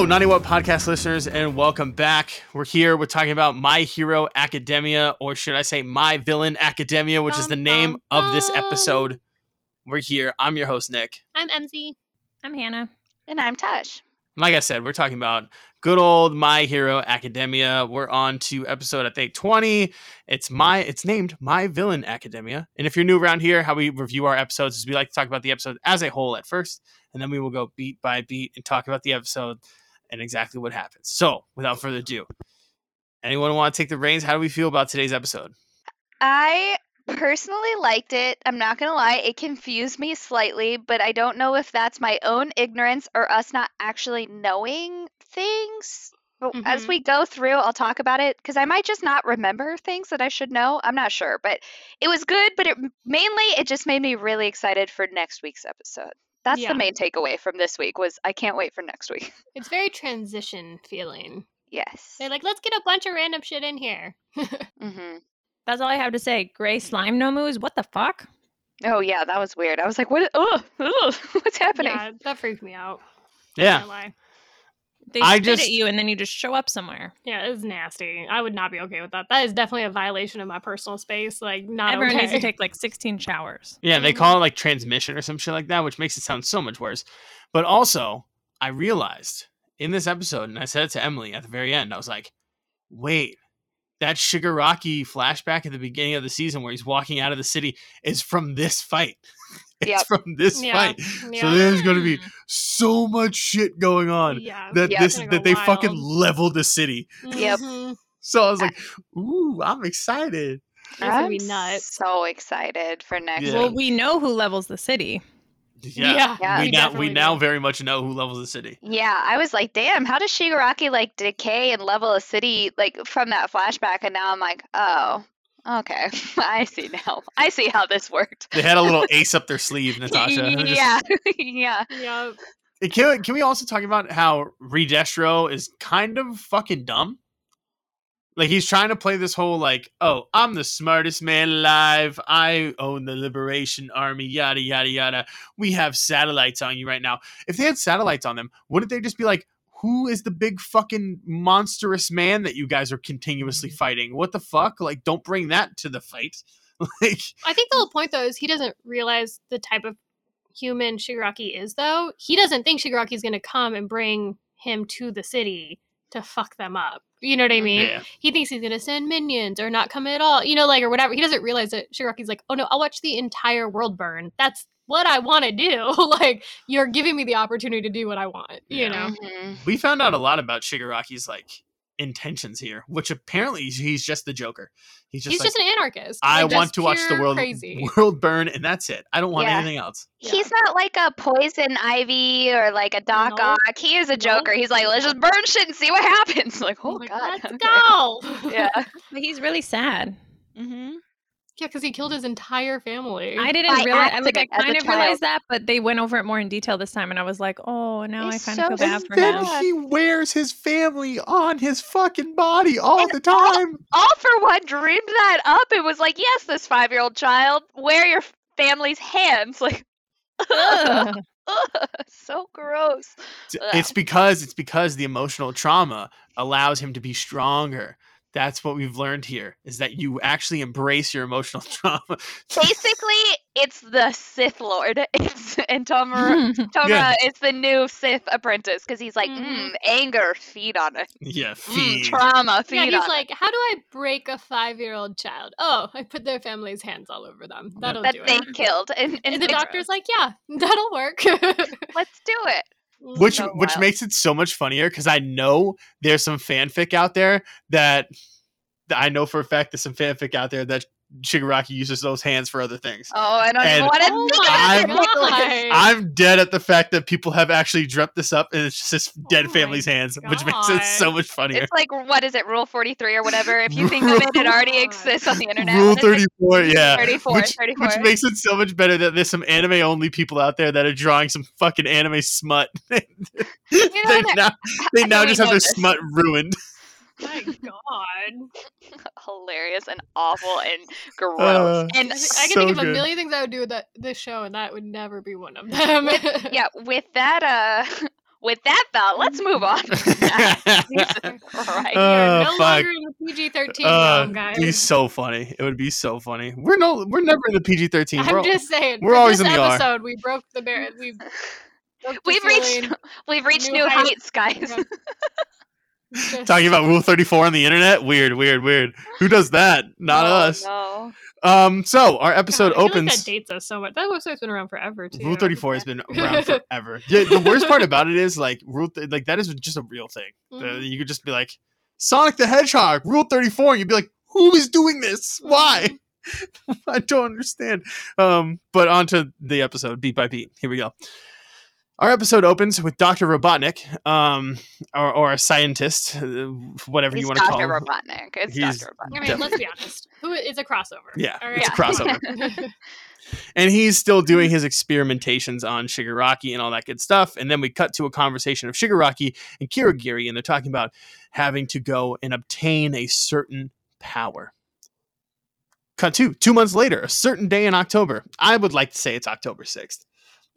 Hello, Naughty What podcast listeners, and welcome back. We're here. We're talking about My Hero Academia, or should I say My Villain Academia, which is the name of this episode. We're here. I'm your host, Nick. I'm MZ. I'm Hannah. And I'm Tosh. Like I said, we're talking about good old My Hero Academia. We're on to episode I think 20. It's my it's named My Villain Academia. And if you're new around here, how we review our episodes is we like to talk about the episode as a whole at first, and then we will go beat by beat and talk about the episode and exactly what happens. So, without further ado, anyone want to take the reins? How do we feel about today's episode? I personally liked it. I'm not going to lie, it confused me slightly, but I don't know if that's my own ignorance or us not actually knowing things. But as Mhm. we go through, I'll talk about it because I might just not remember things that I should know. I'm not sure, but it was good. But it mainly it just made me really excited for next week's episode. That's Yeah. the main takeaway from this week was I can't wait for next week. It's very transition feeling. Yes. They're like, let's get a bunch of random shit in here. hmm That's all I have to say. Gray slime nomus. What the fuck? Oh yeah, that was weird. I was like, what? Oh, what's happening? yeah, that freaked me out. Yeah. Can't. They I spit just- at you and then you just show up somewhere. Yeah, it's nasty. I would not be okay with that. That is definitely a violation of my personal space. Like, not Everyone okay. needs to take like 16 showers. Yeah, they Mhm. call it like transmission or some shit like that, which makes it sound so much worse. But also, I realized in this episode, and I said it to Emily at the very end, I was like, wait, that Shigaraki flashback at the beginning of the season where he's walking out of the city is from this fight. it's Yep. from this Yeah, fight. yeah. So there's going to be so much shit going on yeah. that Yeah. this It's that go they fucking wild. leveled the city. Yep. Mhm. So I was like, ooh, I'm excited. I'm be nuts. so excited for next Yeah. Well, we know who levels the city. Yeah. Yeah, we we now we definitely now very much know who levels the city. Yeah, I was like, damn, how does Shigaraki like decay and level a city like from that flashback? And now I'm like, oh, okay, I see now. I see how this worked. They had a little ace up their sleeve, Natasha. They're just- yeah, yeah. Yep. Can, can we also talk about how Redestro is kind of fucking dumb? Like he's trying to play this whole like, oh, I'm the smartest man alive. I own the Liberation Army. Yada yada yada. We have satellites on you right now. If they had satellites on them, wouldn't they just be like, who is the big fucking monstrous man that you guys are continuously mm-hmm. fighting? What the fuck? Like, don't bring that to the fight. like, I think the whole point though is he doesn't realize the type of human Shigaraki is though. He doesn't think Shigaraki is going to come and bring him to the city to fuck them up. You know what I mean? yeah, He thinks he's going to send minions or not come at all. You know, like or whatever. He doesn't realize that Shigaraki's like, "Oh no, I'll watch the entire world burn." That's what I want to do. like you're giving me the opportunity to do what I want, you Yeah. know. Mhm. we found out a lot about Shigaraki's like intentions here, which apparently he's- he's just the Joker. He's just he's like, just an anarchist. I like, want to watch the world crazy. world burn, and that's it. I don't want Yeah. anything else. Yeah. He's not like a poison ivy or like a Doc No. Ock. He is a No. Joker. He's like, let's just burn shit and see what happens. Like, oh Like, god, let's okay. go. Yeah. But he's really sad. hmm Yeah, because he killed his entire family. I didn't By realize. I- Like I accident as a kind of child. realized that, but they went over it more in detail this time, and I was like, oh, now He's I kind so of feel bad And for then him. he wears his family on his fucking body all And the time. All for one dreamed that up It was like, yes, this five year old child, wear your family's hands. Like, Ugh. ugh, so gross. It's because it's because the emotional trauma allows him to be stronger. That's what we've learned here is that you actually embrace your emotional trauma. Basically, it's the Sith Lord. It's and Tomura. Tomura Yeah. is the new Sith apprentice because he's like, Mhm. mm, anger, feed on it. yeah, Mm, trauma, feed yeah, on he's it. like, how do I break a five-year-old child? Oh, I put their family's hands all over them. That'll that do they it. killed. And, and, And the doctor's like, yeah, that'll work. let's do it. Which so which makes it so much funnier because I know there's some fanfic out there that, that I know for a fact there's some fanfic out there that Shigaraki uses those hands for other things. Oh, I don't And- even want to oh think my about it. god! Nicholas. I'm dead at the fact that people have actually dreamt this up and it's just his oh dead Oh family's hands, which makes it so much funnier. It's like what is it, Rule Forty Three or whatever? If you think of it, it already exists on the internet. Rule What is it? 34, yeah. 34, which, 34. which makes it so much better that there's some anime only people out there that are drawing some fucking anime smut. they now, they now just have their this. smut ruined. My God. hilarious and awful and gross. Uh, and I can So think of a million things I would do with that this show, and that would never be one of them. yeah, with that, uh, With that thought, let's move on. right. We Uh, are no fuck. longer in the PG thirteen Uh, realm, guys. it'd be so funny. It would be so funny. We're no, we're never in the PG thirteen. I'm just saying. we're always this in the R. episode. We broke the bar. We broke the We've reached we've reached New new heights. heights, guys. Talking about Rule Thirty Four on the internet. Weird, weird, weird. Who does that? Not Oh, us. No. Um. So our God, episode I feel like opens. that dates us so much. That website's been around forever too. Rule Thirty Four has been around forever. Yeah, the worst part about it is like Rule, th- like that is just a real thing. The- Mhm. you could just be like Sonic the Hedgehog, Rule Thirty Four, and you'd be like, who is doing this? Why? I don't understand. Um, but on to the episode, beat by beat. Here we go. Our episode opens with Dr. Robotnik, um, or, or a scientist, uh, whatever He's you want to call him. Dr. him. Robotnik. It's He's- Dr. Robotnik. I Robotnik. mean, let's be honest. Who it's a crossover. Yeah, All it's a crossover. and he's still doing his experimentations on Shigaraki and all that good stuff. And then we cut to a conversation of Shigaraki and Kurogiri, and they're talking about having to go and obtain a certain power. Cut to two months later, a certain day in October. I would like to say it's October sixth.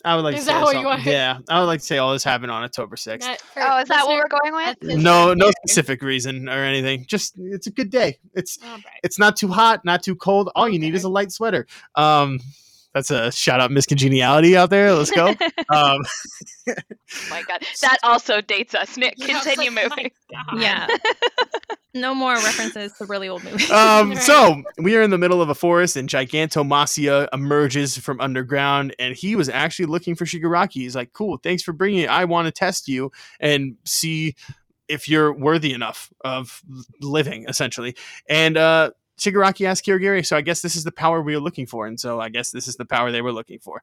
I would like Is to say that what you want? Yeah, I would like to say all this happened on October sixth. That- Oh, is that what we're going with? No, no specific reason or anything. Just it's a good day. It's All right. it's not too hot, not too cold. All you need is a light sweater. Um, that's a shout out Miss Congeniality out there. Let's go. um, Oh my god. That also dates us. Nick, Yeah, continue like, moving. my Yeah. no more references to really old movies. um, Right. so we are in the middle of a forest, and Gigantomasia emerges from underground, and he was actually looking for Shigaraki. He's like, "Cool, thanks for bringing it. I want to test you and see if you're worthy enough of living, essentially." And uh, Shigaraki asked Kurogiri, "So I guess this is the power we are looking for," and so I guess this is the power they were looking for.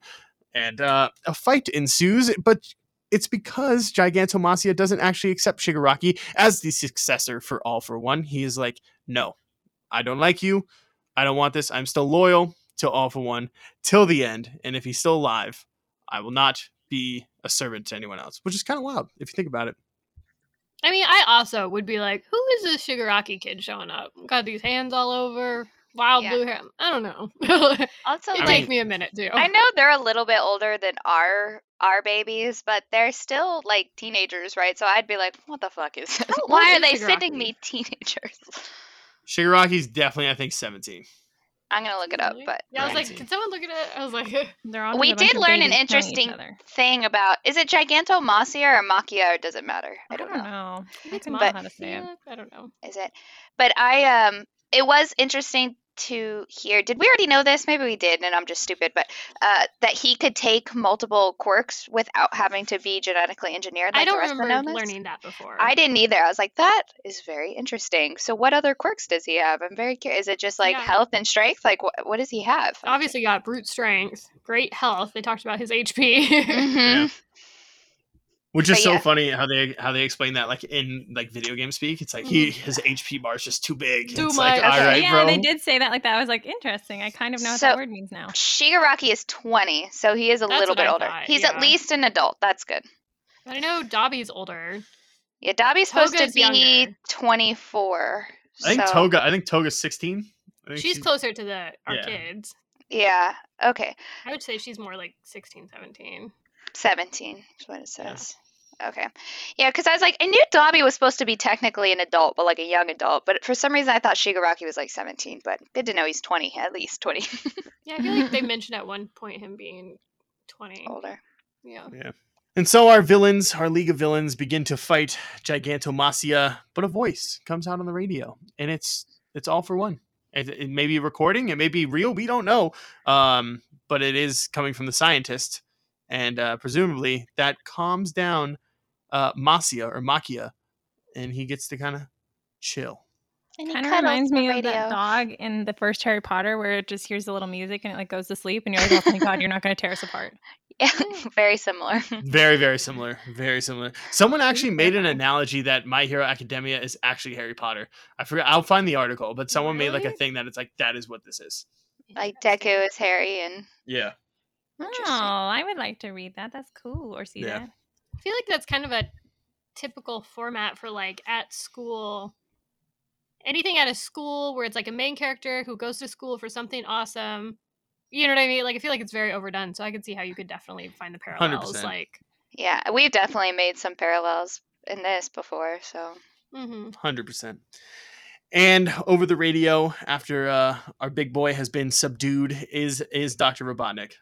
And uh, a fight ensues, but it's because Gigantomasia doesn't actually accept Shigaraki as the successor for All for One. He is like, no, I don't like you. I don't want this. I'm still loyal to All for One till the end. And if he's still alive, I will not be a servant to anyone else, which is kind of wild if you think about it. I mean, I also would be like, who is this Shigaraki kid showing up? Got these hands all over, wild Yeah. blue hair. I don't know. Also, It'd I take me a minute too. I know they're a little bit older than our our babies, but they're still like teenagers, right? So I'd be like, what the fuck is this? Why old are they is sending me teenagers? Shigaraki's definitely, I think, 17. I'm gonna look it up, but yeah, I was like, can someone look at it? I was like, They're all we just a bunch did learn an babies killing each interesting thing about is it Gigantomasia or Makia or does it matter? I don't know. know. I it's couldn't But- how to say it. I don't know. Is it? But I um it was interesting to hear. Did we already know this? Maybe we did, and I'm just stupid. But uh, that he could take multiple quirks without having to be genetically engineered. Like I don't the rest remember Nomus? learning that before. I didn't either. I was like, that is very interesting. So, what other quirks does he have? I'm very curious. Is it just like Yeah. health and strength? Like, what what does he have? Obviously, got brute strength, great health. They talked about his HP. hmm Which is But so yeah. funny how they how they explain that like in like video game speak. It's like he his HP bar is just too big. Mm-hmm. Too it's like, much. all right, yeah, bro. they did say that like that. I was like, interesting. I kind of know what that word means now. Shigaraki is 20, so he is a That's little bit I older. thought, He's yeah. at least an adult. That's good. But I know Dabi's older. Yeah, Dabi's supposed Toga's to be younger. 24. I think so- Toga. I think Toga's 16. Think She's she- closer to the our Yeah. kids. Yeah. Okay. I would say she's more like 16, 17. 17 is what it Yeah. says. Okay. Yeah, because I was like, I knew Dabi was supposed to be technically an adult, but like a young adult. But for some reason, I thought Shigaraki was like 17. But good to know he's 20, at least 20 Yeah, I feel like they mentioned at one point him being 20. older. Yeah. Yeah. And so our villains, our League of Villains, begin to fight Gigantomasia, but a voice comes out on the radio, and it's it's all for one. It, it may be recording, it may be real, we don't know, um, but it is coming from the scientist, and uh, presumably that calms down uh, Masia or Makia, and he gets to kind of chill. And he Kind of reminds the me of radio. that dog in the first Harry Potter where it just hears a little music and it like goes to sleep and you're like, oh my god, you're not going to tear us apart. Yeah, very similar. Very, very similar. Very similar. Someone actually made an analogy that My Hero Academia is actually Harry Potter. I forgot. I'll find the article, but someone made like a thing that it's like that is what this is. like Interesting. Deku is Harry, and Yeah. Oh, I would like to read that. That's cool. Or see Yeah. that. I feel like that's kind of a typical format for like at school. Anything at a school where it's like a main character who goes to school for something awesome. You know what I mean? Like I feel like it's very overdone, so I could see how you could definitely find the parallels. 100%. Like Yeah, we've definitely made some parallels in this before. So hmm Hundred percent. And over the radio, after uh, our big boy has been subdued, is is Doctor Robotnik,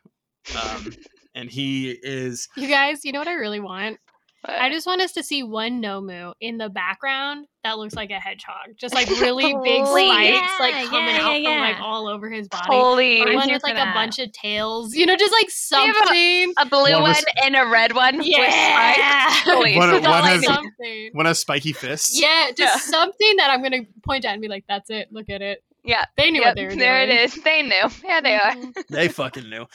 um, and he is You guys, you know what I really want? but- I just want us to see one Nomu in the background that looks like a hedgehog, just like really big Holy spikes, like coming yeah, out yeah, from like all over his body. holy Or one with for like that. a bunch of tails, you know, just like have a- something. a blue One one, was- and a red one. Yeah. spikes. Holy One- shit. one has- something. one has spiky fists. Yeah, just Yeah. something that I'm gonna point at and be like, "That's it. Look at it." Yeah, They knew yep, what they were there doing. it is. They knew. Yeah, they are. Mhm. they fucking knew.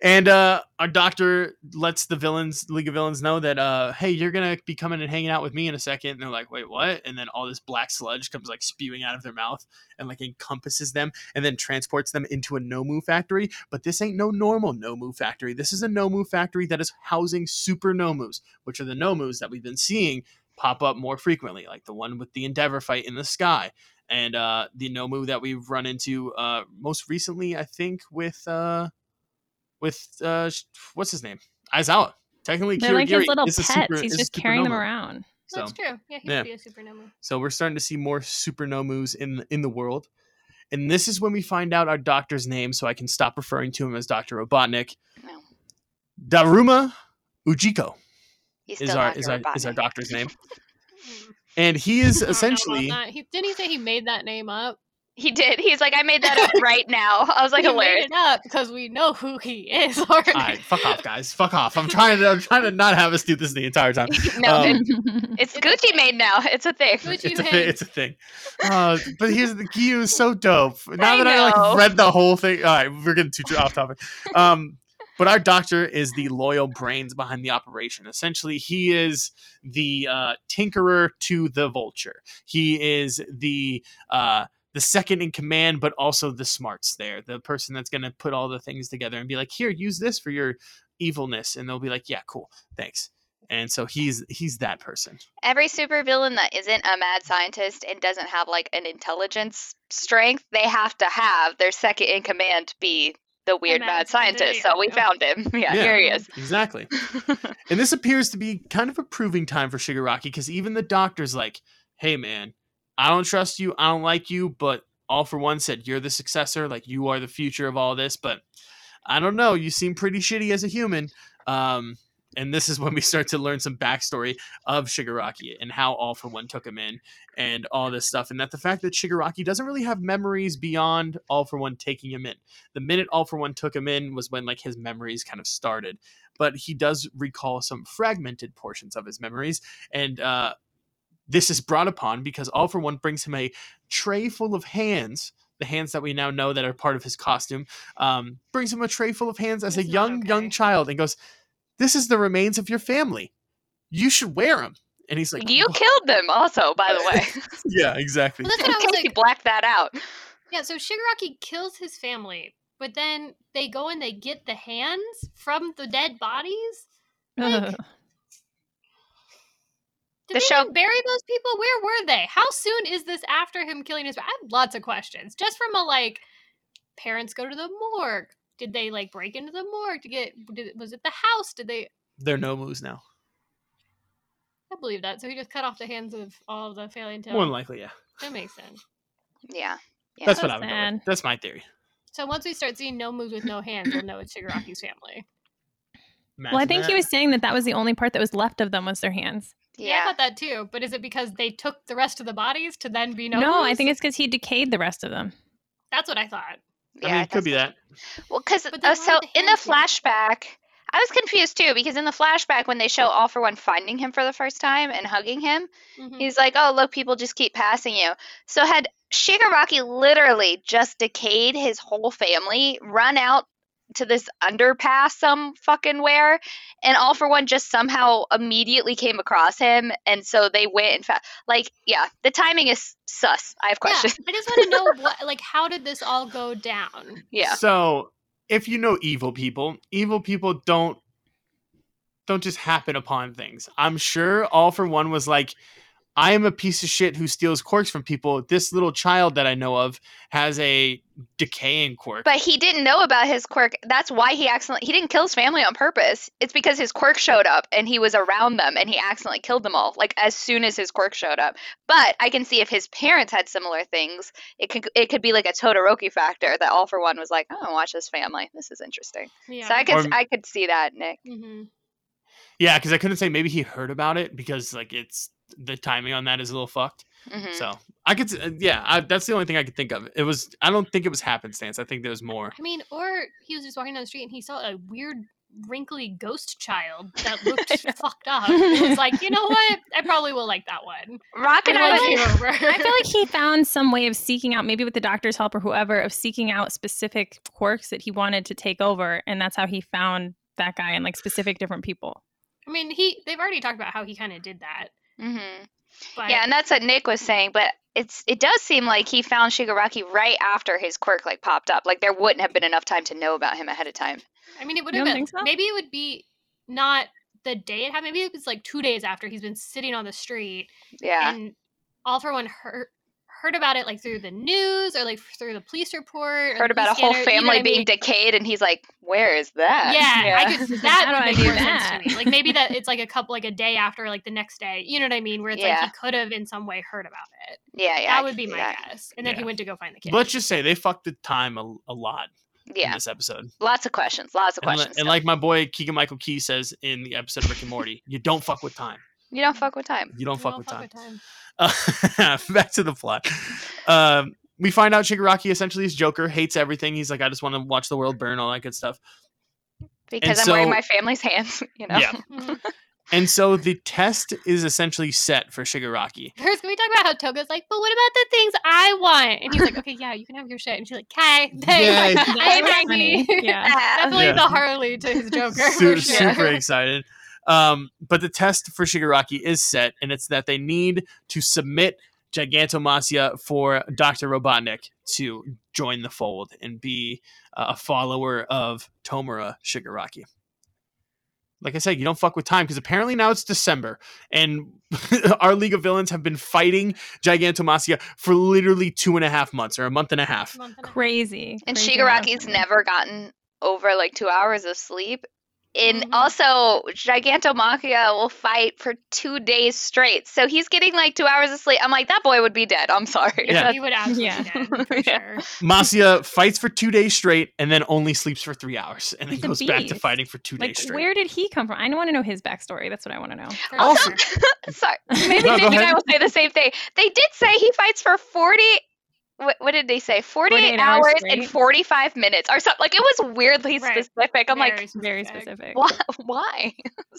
And uh, our doctor lets the villains, League of Villains, know that, uh, hey, you're gonna be coming and hanging out with me in a second. And they're like, wait, what? And then all this black sludge comes like spewing out of their mouth and like encompasses them and then transports them into a Nomu factory. But this ain't no normal Nomu factory. This is a Nomu factory that is housing super Nomus, which are the Nomus that we've been seeing pop up more frequently, like the one with the Endeavor fight in the sky. And uh, the Nomu that we've run into uh, most recently, I think, with uh, with uh what's his name Aizawa. Technically, They're like his little pets. super- He's just carrying them around. So, That's true. Yeah, he yeah. would be a super Nomu. so we're starting to see more super nomus in the, in the world, and this is when we find out our doctor's name, so I can stop referring to him as Doctor Robotnik. No. Daruma Ujiko is our Dr. is our is our doctor's name, and he is I don't know about essentially. He, didn't he say he made that name up? He did. He's like, I made that up right now. I was like, he hilarious. made it up because we know who he is already. all right. Fuck off, guys. Fuck off. I'm trying to I'm trying to not have us do this the entire time. no, Um, it's It's Gucci made now. It's a thing. Gucci it's a made. thing. It's a thing. Uh, but here's the Giyu is so dope. Now I that I like read the whole thing, all right, we're getting too off topic. Um, but our doctor is the loyal brains behind the operation. Essentially, he is the uh, tinkerer to the vulture. He is the uh, the second in command, but also the smarts there. The person that's going to put all the things together and be like, "Here, use this for your evilness," and they'll be like, "Yeah, cool, thanks." And so he's he's that person. Every supervillain that isn't a mad scientist and doesn't have like an intelligence strength, they have to have their second in command be the weird mad mad scientist. So we yeah. found him. Yeah, here he is. Exactly. And this appears to be kind of a proving time for Shigaraki because even the doctor's like, hey, man, I don't trust you. I don't like you. But all for one said, you're the successor. Like, you are the future of all this. But I don't know. You seem pretty shitty as a human. Um, and this is when we start to learn some backstory of Shigaraki and how All for One took him in and all this stuff. And that the fact that Shigaraki doesn't really have memories beyond All for One taking him in. The minute All for One took him in was when like his memories kind of started but he does recall some fragmented portions of his memories. And uh, this is brought upon because All for One brings him a tray full of hands. The hands that we now know that are part of his costume um, brings him a tray full of hands as a That's not young, young child and goes, This is the remains of your family. You should wear them. And he's like, you "What?" killed them also, by the way. Yeah, exactly. Well, that's what I was you like. blacked that out. Yeah, so Shigaraki kills his family, but then they go and they get the hands from the dead bodies. Like, Ugh. Did The they show- bury those people? Where were they? How soon is this after him killing his? I have lots of questions. Just from a like, parents go to the morgue. Did they like break into the morgue to get? Did, was it the house? Did they? They're Nomus now. I believe that. So he just cut off the hands of all of the failing More than likely, yeah. That makes sense. Yeah. Yeah. That's So what I would go with. That's my theory. So once we start seeing Nomus with no hands, we'll know it's Shigaraki's family. Well, I Imagine think he was saying that that was the only part that was left of them was their hands. Yeah, I thought that too. But is it because they took the rest of the bodies to then be no? No, I think it's because he decayed the rest of them. that's what I thought. I Yeah, mean, it could be that. Well, because But uh, so in the flashback, I was confused too because in the flashback when they show All for One finding him for the first time and hugging him, Mhm. he's like, "Oh, look, people just keep passing you." So had Shigaraki literally just decayed his whole family, run out to this underpass some fucking where, and All for One just somehow immediately came across him, and so they went and fa- like, yeah, the timing is sus. I have questions. Yeah, I just want to know what, like, how did this all go down? Yeah. So, if you know evil people, evil people don't don't just happen upon things. I'm sure All for One was like, I am a piece of shit who steals quirks from people. This little child that I know of has a decaying quirk. But he didn't know about his quirk. That's why he accidentally he didn't kill his family on purpose. It's because his quirk showed up and he was around them and he accidentally killed them all. Like as soon as his quirk showed up. But I can see if his parents had similar things, it could it could be like a Todoroki factor that all for one was like, oh, watch this family. This is interesting. Yeah. So I could Or- I could see that, Nick. hmm yeah, because I couldn't say maybe he heard about it because like it's the timing on that is a little fucked. hmm So I could, uh, yeah, I, that's the only thing I could think of. It was, I don't think it was happenstance. I think there was more. I mean, or he was just walking down the street and he saw a weird, wrinkly ghost child that looked fucked up. It was like, you know what? I probably will like that one. Rock and I I like over. I feel like he found some way of seeking out, maybe with the doctor's help or whoever, of seeking out specific quirks that he wanted to take over, and that's how he found that guy and like specific different people. I mean, he they've already talked about how he kind of did that. Hmm But Yeah, and that's what Nick was saying, but it's it does seem like he found Shigaraki right after his quirk like popped up. Like there wouldn't have been enough time to know about him ahead of time. I mean, it would You have been so? maybe it would be not the day it happened. Maybe it was like two days after he's been sitting on the street Yeah. and all for one heard heard about it like through the news or like through the police report. or Heard about a police whole scanner, you know family I being mean? decayed and he's like, Where is that? Yeah, I could, that would make more that? sense to me. Like maybe that it's like a couple, like a day after, like the next day. You know what I mean? Where it's like he could have in some way heard about it. yeah, yeah. That would be my that. guess. And then he went to go find the kid. Let's just say they fucked the time a, a lot in Yeah. this episode. Lots of questions. Lots of And, li- questions. and like my boy Keegan Michael Key says in the episode of Rick and Morty, you don't fuck with time. you don't fuck with time. You don't You fuck don't with fuck time. with time. Uh, back to the plot. Um, we find out Shigaraki essentially is Joker, hates everything. He's like, I just want to watch the world burn, all that good stuff. Because I'm wearing my family's hands, you know. Yeah. And so the test is essentially set for Shigaraki. First, can we talk about how Toga's like, but what about the things I want? And he's like, okay, yeah, you can have your shit. And she's like, okay, Yeah, thanks. yeah. I'm That was happy. funny. Yeah. Definitely Yeah. the Harley to his Joker. for Su- sure. super excited. Um, but the test for Shigaraki is set, and it's that they need to submit Gigantomasia for Dr. Robotnik to join the fold and be uh, a follower of Tomura Shigaraki. Like I said, you don't fuck with time because apparently now it's December, and our League of Villains have been fighting Gigantomasia for literally two and a half months or a month and a half. Month and a half. Crazy. And crazy Shigaraki's enough. never gotten over like two hours of sleep. And Mhm. also, Gigantomachia will fight for two days straight. So he's getting like two hours of sleep. I'm like, that boy would be dead. I'm sorry. Yeah. He would absolutely Yeah. be dead, for Yeah. sure. Masia fights for two days straight and then only sleeps for three hours and then He's a goes back to fighting for two Like, days straight. where did he come from? I want to know his backstory. That's what I want to know. Also- sorry. Maybe No, Nick and I will say the same thing. They did say he fights for 40. What, what did they say? 48, 48 hours hours, and 45 minutes or something. Like it was weirdly Right. specific. I'm like, Very Very specific. specific. why? why?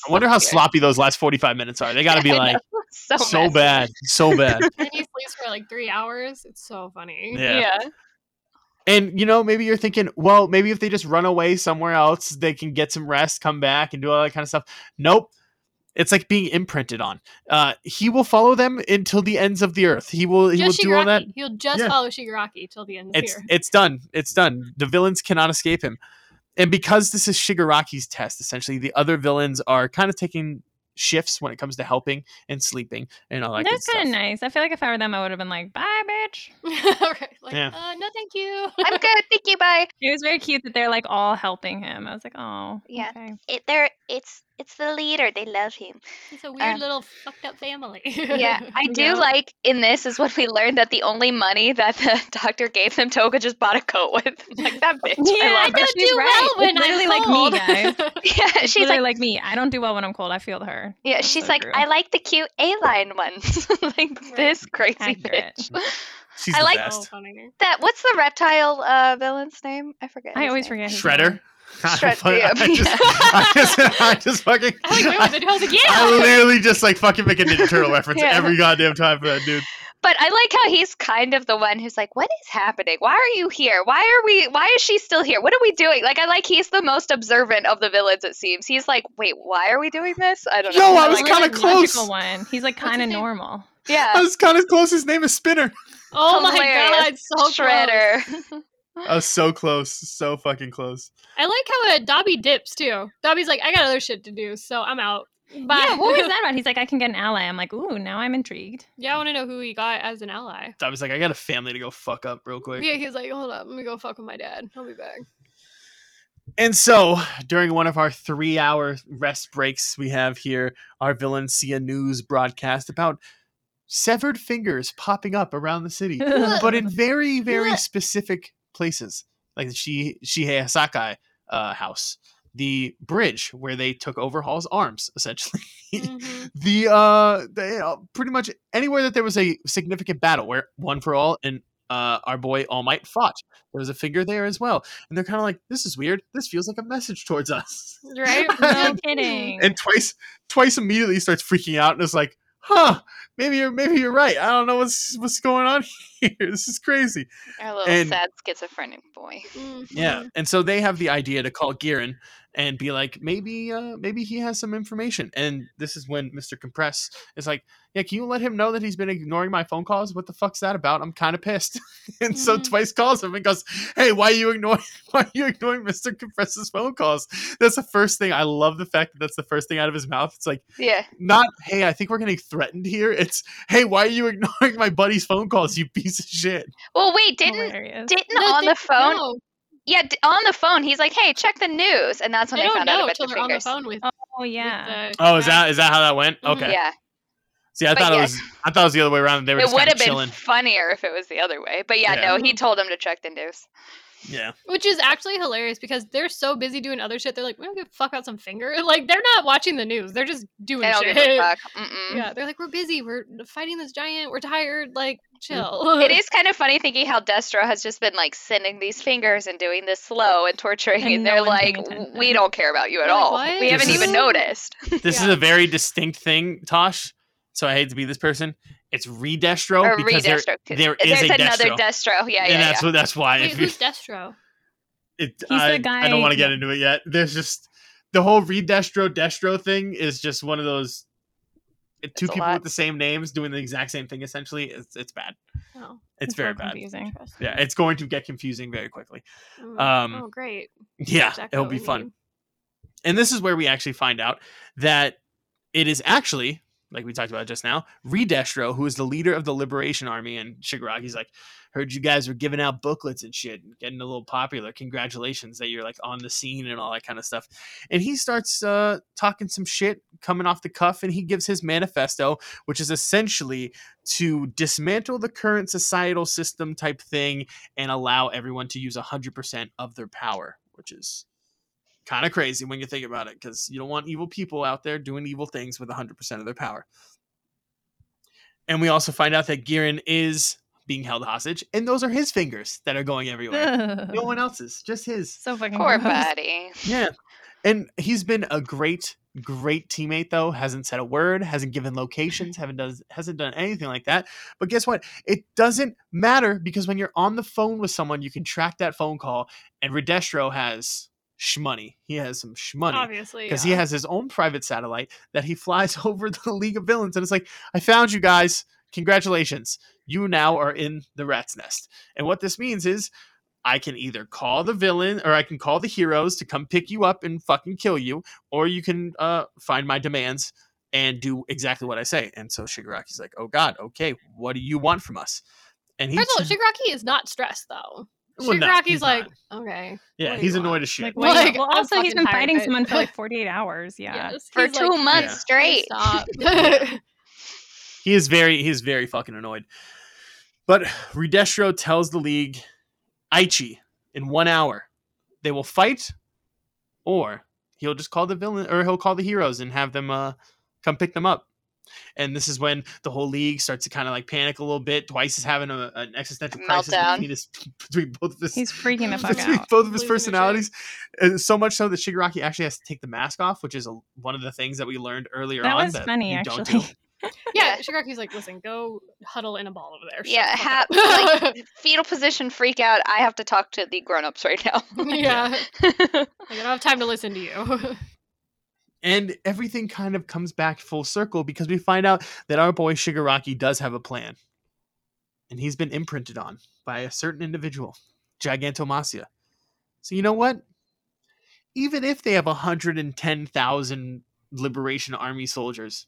I wonder how weird. sloppy those last 45 minutes are. They got to be I like so, so bad. So bad. And he sleeps for like three hours. It's so funny. Yeah. yeah. And you know, maybe you're thinking, well, maybe if they just run away somewhere else, they can get some rest, come back, and do all that kind of stuff. Nope. It's like being imprinted on. Uh, he will follow them until the ends of the earth. He will. He Just will do all that. He'll just Yeah. follow Shigaraki till the end of It's here. it's done. It's done. The villains cannot escape him. And because this is Shigaraki's test, essentially, the other villains are kind of taking shifts when it comes to helping and sleeping and all that That's kind of nice. I feel like if I were them, I would have been like, "Bye, bitch." right. Like, Yeah. uh, no, thank you. I'm good. Thank you. Bye. It was very cute that they're like all helping him. I was like, "Oh, Yeah. okay." It, they're, it's it's the leader. They love him. It's a weird Um, little fucked up family. Yeah, I do Yeah. like in this is when we learned that the only money that the doctor gave them, Toga just bought a coat with. Like that bitch. Yeah, I I love her. don't she's do right. well when It's literally I'm like me, guys. Yeah, She's she's like, like me. I don't do well when I'm cold. I feel her. yeah, That's she's so like, true. I like the cute A-line ones. like this crazy Accurate. bitch. She's I the like- so best. That what's the reptile uh villain's name? I forget. I always name. forget. Shredder. name. I, Shred- I yeah. just, I just, I just fucking. I like, wait, wait, I was like, yeah. I literally just like fucking make a Ninja Turtle reference Yeah. every goddamn time for that dude. But I like how he's kind of the one who's like, "What is happening? Why are you here? Why are we? Why is she still here? What are we doing?" Like, I like he's the most observant of the villains. It seems he's like, "Wait, why are we doing this?" I don't know. I I was like kinda it. the close. one. He's like kind of his name? normal. I Yeah, was kind of close. His name is Spinner. Oh my Hilarious. god, so Shredder. Close. I was so close, so fucking close. I like how uh, Dabi dips too. Dabi's like, I got other shit to do, so I'm out. Bye. Yeah, what was that about? He's like, I can get an ally. I'm like, ooh, now I'm intrigued. Yeah, I want to know who he got as an ally. I was like, I got a family to go fuck up real quick. Yeah, he's like, hold up, let me go fuck with my dad. I'll be back. And so, during one of our three hour rest breaks, we have here our villain see a news broadcast about severed fingers popping up around the city, but in very, very specific places, like the Shi- Shie Hassaikai uh, house, the bridge where they took over Overhaul's arms, essentially. Mhm. the uh, they, uh pretty much anywhere that there was a significant battle where one for all and uh our boy all might fought there was a figure there as well and they're kind of like this is weird this feels like a message towards us Right? No kidding. and twice twice immediately starts freaking out and is like huh maybe you're maybe you're right. I don't know what's what's going on here. This is crazy. Our little And- sad schizophrenic boy. yeah Mhm. and so they have the idea to call Giran and be like maybe uh maybe he has some information. And this is when mr compress is like yeah can you let him know that he's been ignoring my phone calls? What the fuck's that about? I'm kind of pissed. And so Mhm. twice calls him and goes hey why are you ignoring why are you ignoring mr compress's phone calls? That's the first thing i love the fact that that's the first thing out of his mouth. It's like Yeah. not hey i think we're getting threatened here it's hey why are you ignoring my buddy's phone calls you piece of shit Well, wait, didn't Hilarious. didn't No, on the phone? no, Yeah, d- on the phone. He's like, "Hey, check the news," and that's when they they, found out about till the they're on the fingers. phone with. Oh yeah. with the oh is that is that how that went okay Yeah, See, I But thought it was I thought it was the other way around. They were it would have been funnier if it was the other way. But yeah, Yeah. no, he told him to check the news. Yeah, Which is actually hilarious because they're so busy doing other shit. They're like, we don't give a fuck about some finger. Like they're not watching the news. They're just doing They don't shit. give a fuck. Yeah, they're like, we're busy. We're fighting this giant. We're tired. Like, mm. chill. It is kind of funny thinking how Destro has just been like sending these fingers and doing this slow and torturing, And and, no they're one's like, paying "W- attention." "We don't care about you at They're all. "What? We haven't This even noticed." this is a very distinct thing, Tosh. So I hate to be this person. It's redestro or because there, re-Destro. 'cause there is There's a another Destro, Destro. Yeah, yeah. and that's yeah. what that's why. Wait, if who's Destro? it, He's the I, I don't want to get into it yet. There's just the whole redestro destro thing is just one of those. it- Two people lot. with the same names doing the exact same thing. Essentially, it's it's bad. Oh, It's very bad. Confusing. Yeah, it's going to get confusing very quickly. mm, Um, oh, great. Yeah, Exactly it'll be fun. need. and this is where we actually find out that it is actually like we talked about just now redestro who is the leader of the liberation army and shigaraki's like heard you guys were giving out booklets and shit and getting a little popular. Congratulations that you're like on the scene and all that kind of stuff. And he starts uh talking some shit coming off the cuff and he gives his manifesto which is essentially to dismantle the current societal system type thing and allow everyone to use 100% of their power which is kind of crazy when you think about it because you don't want evil people out there doing evil things with 100% of their power. And we also find out that Giran is being held hostage, and those are his fingers that are going everywhere. no one else's, just his. so fucking Poor gross. buddy. Yeah. And he's been a great, great teammate though. Hasn't said a word, hasn't given locations, haven't does hasn't done anything like that. But guess what? It doesn't matter because when you're on the phone with someone, you can track that phone call. And Redestro has shmoney. He has some shmoney Obviously, because yeah. he has his own private satellite that he flies over the League of Villains, and it's like, I found you guys. Congratulations, you now are in the rat's nest. And what this means is, I can either call the villain or I can call the heroes to come pick you up and fucking kill you, or you can uh, find my demands and do exactly what I say. And so Shigaraki's like, Oh God, okay, what do you want from us? And he's First of all, Shigaraki is not stressed though. Well, no, Shigaraki's like, not. okay, yeah, he's annoyed want? as shit. Like, Well, like, well, also he's been fighting but- someone for like 48 hours. Yeah. yes, For two like, months Yeah. straight. Stop. he is very he is very fucking annoyed. But Redestro tells the league, Aichi, in one hour, they will fight, or he'll just call the villain or he'll call the heroes and have them uh come pick them up. And this is when the whole league starts to kind of like panic a little bit. Twice is having a, an existential crisis Meltdown. between his between both of his He's freaking the fuck between out. both of his Losing personalities. And so much so that Shigaraki actually has to take the mask off, which is a, one of the things that we learned earlier That on. was that funny, you don't actually. do. yeah, Shigaraki's like, listen, go huddle in a ball over there. Yeah, the ha- like fetal position freak out. I have to talk to the grown-ups right now. yeah, like, I don't have time to listen to you. And everything kind of comes back full circle because we find out that our boy Shigaraki does have a plan. And he's been imprinted on by a certain individual, Gigantomasia. So you know what? Even if they have 110,000 Liberation Army soldiers.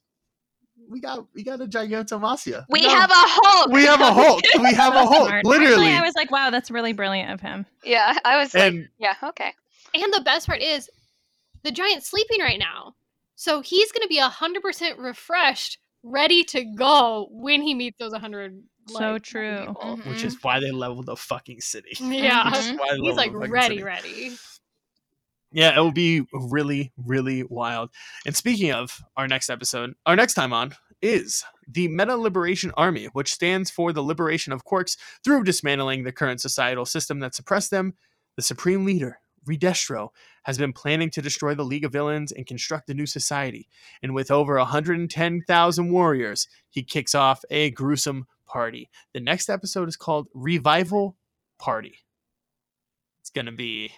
We got we got a Gigantomasia. We No. have a Hulk. we have a Hulk. We have a Hulk. smart. Literally. Actually, I was like, wow, that's really brilliant of him. yeah, I was like, yeah, okay. And the best part is the giant's sleeping right now. So he's going to be 100% refreshed, ready to go when he meets those 100 So like, true. people. which is mm-hmm. why they leveled the fucking city. Yeah. Why He's like ready, city. ready. Yeah, it will be really, really wild. And speaking of our next episode, our next time on is the Meta Liberation Army, which stands for the liberation of quirks through dismantling the current societal system that suppressed them. The supreme leader, Redestro, has been planning to destroy the League of Villains and construct a new society. And with over 110,000 warriors, he kicks off a gruesome party. The next episode is called Revival Party. It's going to be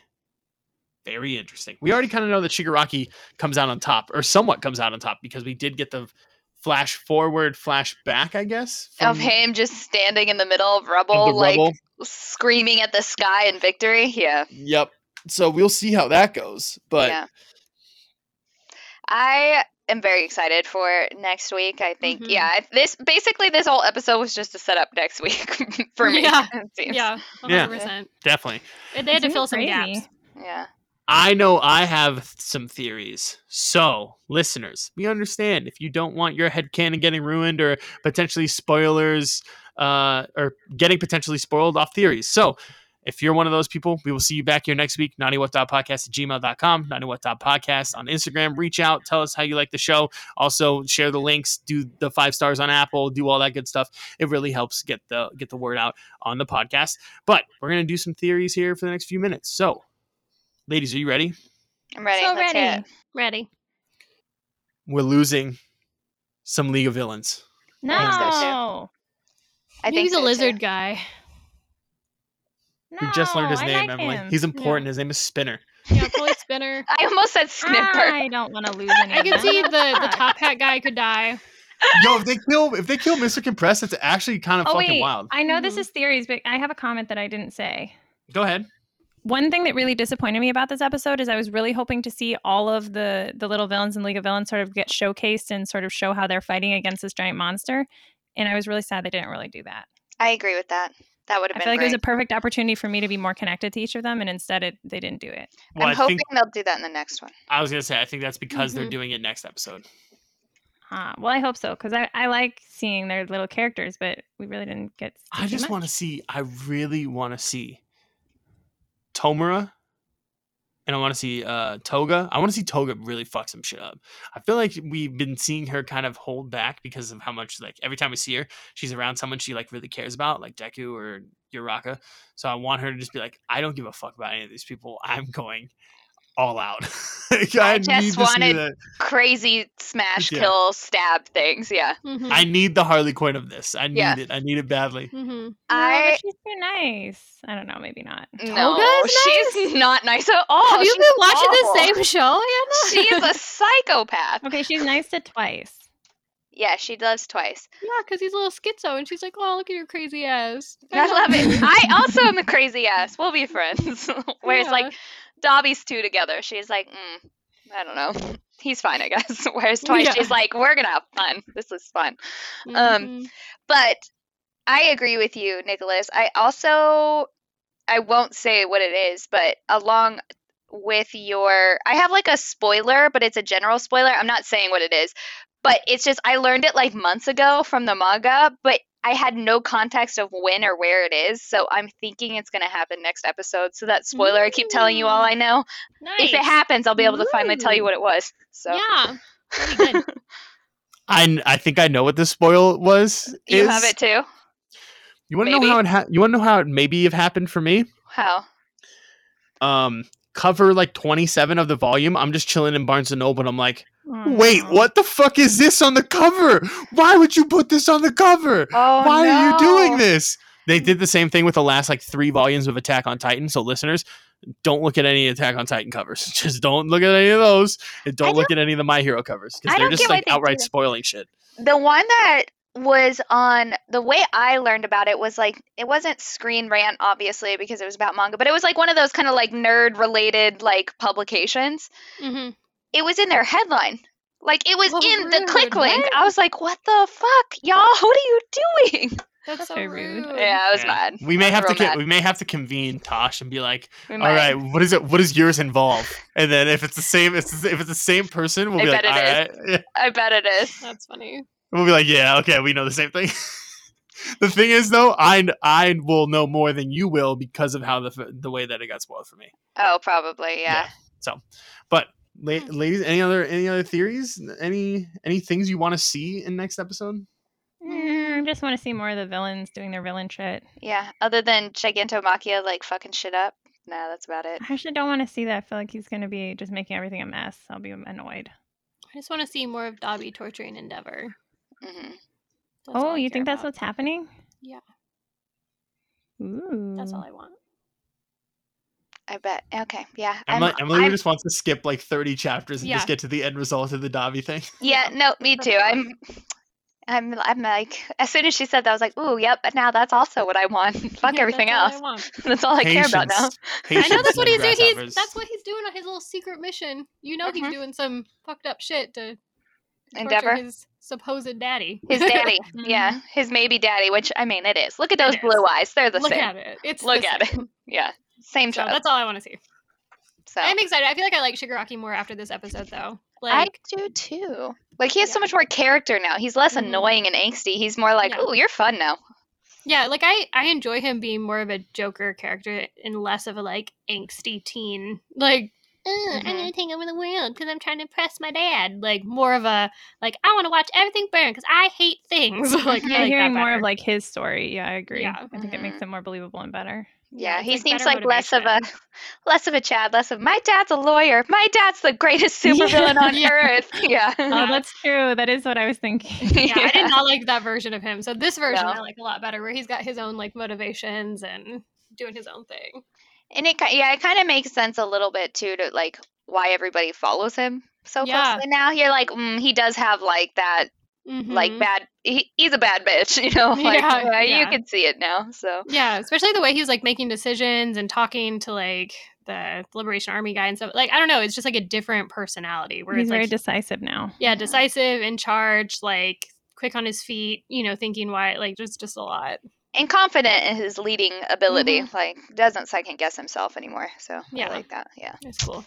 very interesting. We already kind of know that Shigaraki comes out on top, or somewhat comes out on top, because we did get the flash forward, flash back, I guess, Of him just standing in the middle of of rubble, the like rubble. screaming at the sky in victory. Yeah. Yep. So we'll see how that goes. But yeah. I am very excited for next week. I think, Mhm. yeah, this basically this whole episode was just to set up next week for me. Yeah. it seems. Yeah, Yeah. 100%. definitely. They had to fill it some gaps. Yeah. I know I have some theories. So, listeners, we understand if you don't want your headcanon getting ruined or potentially spoilers uh, or getting potentially spoiled off theories. So, if you're one of those people, we will see you back here next week. Podcast at gmail.com, Podcast on Instagram. Reach out, tell us how you like the show. Also, share the links, do the five stars on Apple, do all that good stuff. It really helps get the get the word out on the podcast. But we're gonna do some theories here for the next few minutes. So, ladies, are you ready? I'm ready. So Let's ready. Ready. we're losing some League of Villains. No. think so, I think He's so, a too. lizard guy. We just learned his I name, like Emily. him. He's important. His name is Spinner. Yeah, Polly Spinner. I almost said Snipper. I don't want to lose any. I can see the, the top hat guy could die. Yo, if they kill if they kill Mr. Compress, it's actually kind of Oh fucking wait, wild. I know this Mhm. is theories, but I have a comment that I didn't say. Go ahead. One thing that really disappointed me about this episode is I was really hoping to see all of the the little villains in League of Villains sort of get showcased and sort of show how they're fighting against this giant monster. And I was really sad they didn't really do that. I agree with that. That would have I been feel like it was a perfect opportunity for me to be more connected to each of them, and instead it, they didn't do it. Well, I'm I hoping think they'll do that in the next one. I was gonna say I think that's because they're Mhm. doing it next episode. Uh, well, I hope so because I, I like seeing their little characters, but we really didn't get. I just want to see. I really want to see Tomura, and I want to see uh, Toga. I want to see Toga really fuck some shit up. I feel like we've been seeing her kind of hold back because of how much like every time we see her, she's around someone she like really cares about, like Deku or Uraka. So I want her to just be like, I don't give a fuck about any of these people. I'm going all out. Like, I need just to wanted- Crazy smash, Yeah. kill, stab things. Yeah. Mhm. I need the Harley Quinn of this. I need Yeah. it. I need it badly. Mhm. No, but I she's too nice. I don't know, maybe not. no, Toga's she's not nice at all. Have you She's been watching awful. the same show, Anna? She is a psychopath. Okay, she's nice to twice. Yeah, she loves twice. Yeah, because he's a little schizo, and she's like, "Oh, look at your crazy ass." I love it. I also am a crazy ass. We'll be friends. Whereas Yeah. like Dabi's two together, she's like, mm, I don't know. He's fine, I guess. Whereas twice, Yeah. she's like, we're gonna have fun. This is fun. um, Mhm. But I agree with you, Nicholas. I also I won't say what it is, but along with your I have like a spoiler, but it's a general spoiler. I'm not saying what it is. But it's just I learned it like months ago from the manga, but I had no context of when or where it is, so I'm thinking it's gonna happen next episode. So that spoiler I keep telling you all I know. nice. If it happens, I'll be able to finally tell you what it was. So yeah, pretty good. I I think I know what the spoil was. you is- have it too. You want to know how it ha- you want to know how it maybe have happened for me? How? Um, cover like twenty seven of the volume. I'm just chilling in Barnes and Noble, and I'm like, wait, no. what the fuck is this on the cover? Why would you put this on the cover? Oh Why are you doing this? They did the same thing with the last like three volumes of Attack on Titan. So listeners, don't look at any Attack on Titan covers. Just don't look at any of those, and don't I look at any of the My Hero covers because they're just like outright that. spoiling shit. the one that was on the way I learned about it was like it wasn't Screen Rant obviously because it was about manga, but it was like one of those kind of like nerd related like publications. hmm It was in their headline. Like it was Oh, in the click link. What? I was like, "What the fuck, y'all? What are you doing?" That's, That's so rude. rude. Yeah, I was Yeah. mad. We may have to co- mad. we may have to convene Tosh and be like, We all might. right, what is it? What does yours involve? And then if it's the same, if it's, if it's the same person, we'll I be like, bet all it right, yeah. I bet it is. That's funny. we'll be like, yeah, okay, we know the same thing. the thing is, though, I I will know more than you will because of how the the way that it got spoiled for me. Oh, probably. Yeah. So, but la- ladies, any other any other theories? Any any things you want to see in next episode? Mm, I just want to see more of the villains doing their villain shit. Yeah. Other than Gigantomachia like fucking shit up. Nah, that's about it. I actually don't want to see that. I feel like he's going to be just making everything a mess. I'll be annoyed. I just want to see more of Dabi torturing Endeavor. hmm oh, you care think that's what's happening? Yeah. Ooh. That's all I want. I bet. Okay. Yeah. I'm- Emily, Emily I'm- just wants to skip like thirty chapters and Yeah. just get to the end result of the Dabi thing. Yeah, no, me too. I'm I'm I'm like as soon as she said that I was like, "Ooh, yep, but now that's also what I want. Fuck Yeah, everything that's else. That's all I care about now." Patience. I know that's what he's doing. He's that's what he's doing on his little secret mission. You know Mhm. he's doing some fucked up shit to torture Endeavor. his supposed daddy. His daddy. yeah, his maybe daddy, which I mean it is. Look at those It blue is. eyes. They're the Look same. Look at it. It's Look the at it. Yeah. Same So that's all I want to see. So I'm excited. I feel like I like Shigaraki more after this episode, though. Like, I do too. Like he has so much more character now. He's less Mhm. annoying and angsty. He's more like, Yeah. "Ooh, you're fun now." yeah, like I I enjoy him being more of a Joker character and less of a like angsty teen. Like, "Uh, I'm gonna take over the world because I'm trying to impress my dad. Like more of a like I want to watch everything burn because I hate things. like I Yeah, like hearing more of like his story. Yeah, I agree. Yeah. I think it makes it more believable and better. Yeah, he like, seems like less of a less of a Chad, less of my dad's a lawyer. My dad's the greatest supervillain on Yeah. earth. Yeah. Oh, that's true. That is what I was thinking. yeah, I did not like that version of him. So this version No. I like a lot better, where he's got his own like motivations and doing his own thing. And it yeah, it kind of makes sense a little bit too to like why everybody follows him so Yeah. closely now. You're like, mm, he does have like that like Mhm. bad. He, he's a bad bitch, you know. Like Yeah, uh, you can see it now. So yeah, especially the way he was like making decisions and talking to like the Liberation Army guy and stuff. Like I don't know, it's just like a different personality where He's it's very like decisive now. yeah, decisive, in charge, like quick on his feet. You know, thinking why like just just a lot. and confident in his leading ability. Mhm. Like doesn't second guess himself anymore. So Yeah. I like that. Yeah, It's cool.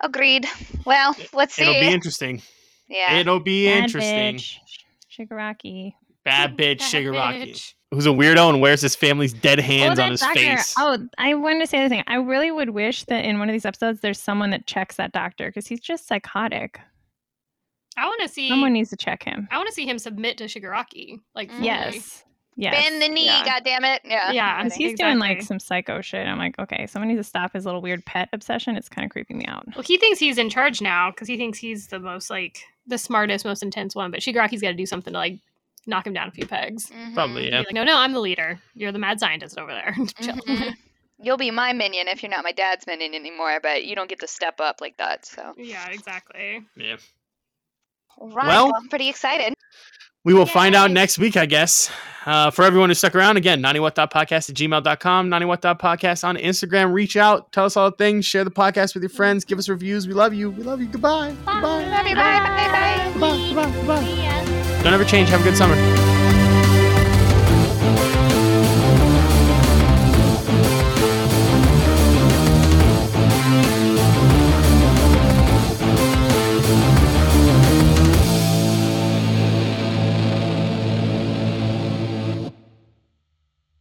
agreed. Well, let's see. It'll be interesting. Yeah. It'll be Bad interesting. bitch. Shigaraki. Bad bitch Bad Shigaraki, bitch. who's a weirdo and wears his family's dead hands oh, on his doctor. face. Oh, I wanted to say the thing. I really would wish that in one of these episodes, there's someone that checks that doctor because he's just psychotic. I want to see. Someone needs to check him. I want to see him submit to Shigaraki. Like fully. Yes. Yes. Bend the knee, Yeah. God damn it. Yeah. Yeah. Because he's Exactly. doing like some psycho shit. I'm like, okay, someone needs to stop his little weird pet obsession. It's kind of creeping me out. Well, he thinks he's in charge now because he thinks he's the most like the smartest, most intense one. But Shigaraki's got to do something to like knock him down a few pegs. Mhm. Probably, yeah. Like, no, no, I'm the leader. You're the mad scientist over there. Chill. Mhm. You'll be my minion if you're not my dad's minion anymore, but you don't get to step up like that. So, yeah, exactly. Yeah. right. Well- Well, I'm pretty excited. We will find out next week, I guess. Uh, for everyone who stuck around, again, 90watt.podcast at gmail.com, 90watt.podcast on Instagram. Reach out, tell us all the things, share the podcast with your friends, give us reviews. We love you. We love you. Goodbye. Goodbye. Love you. Bye. Bye. Bye. Goodbye. Goodbye. Goodbye. Don't ever change. Have a good summer.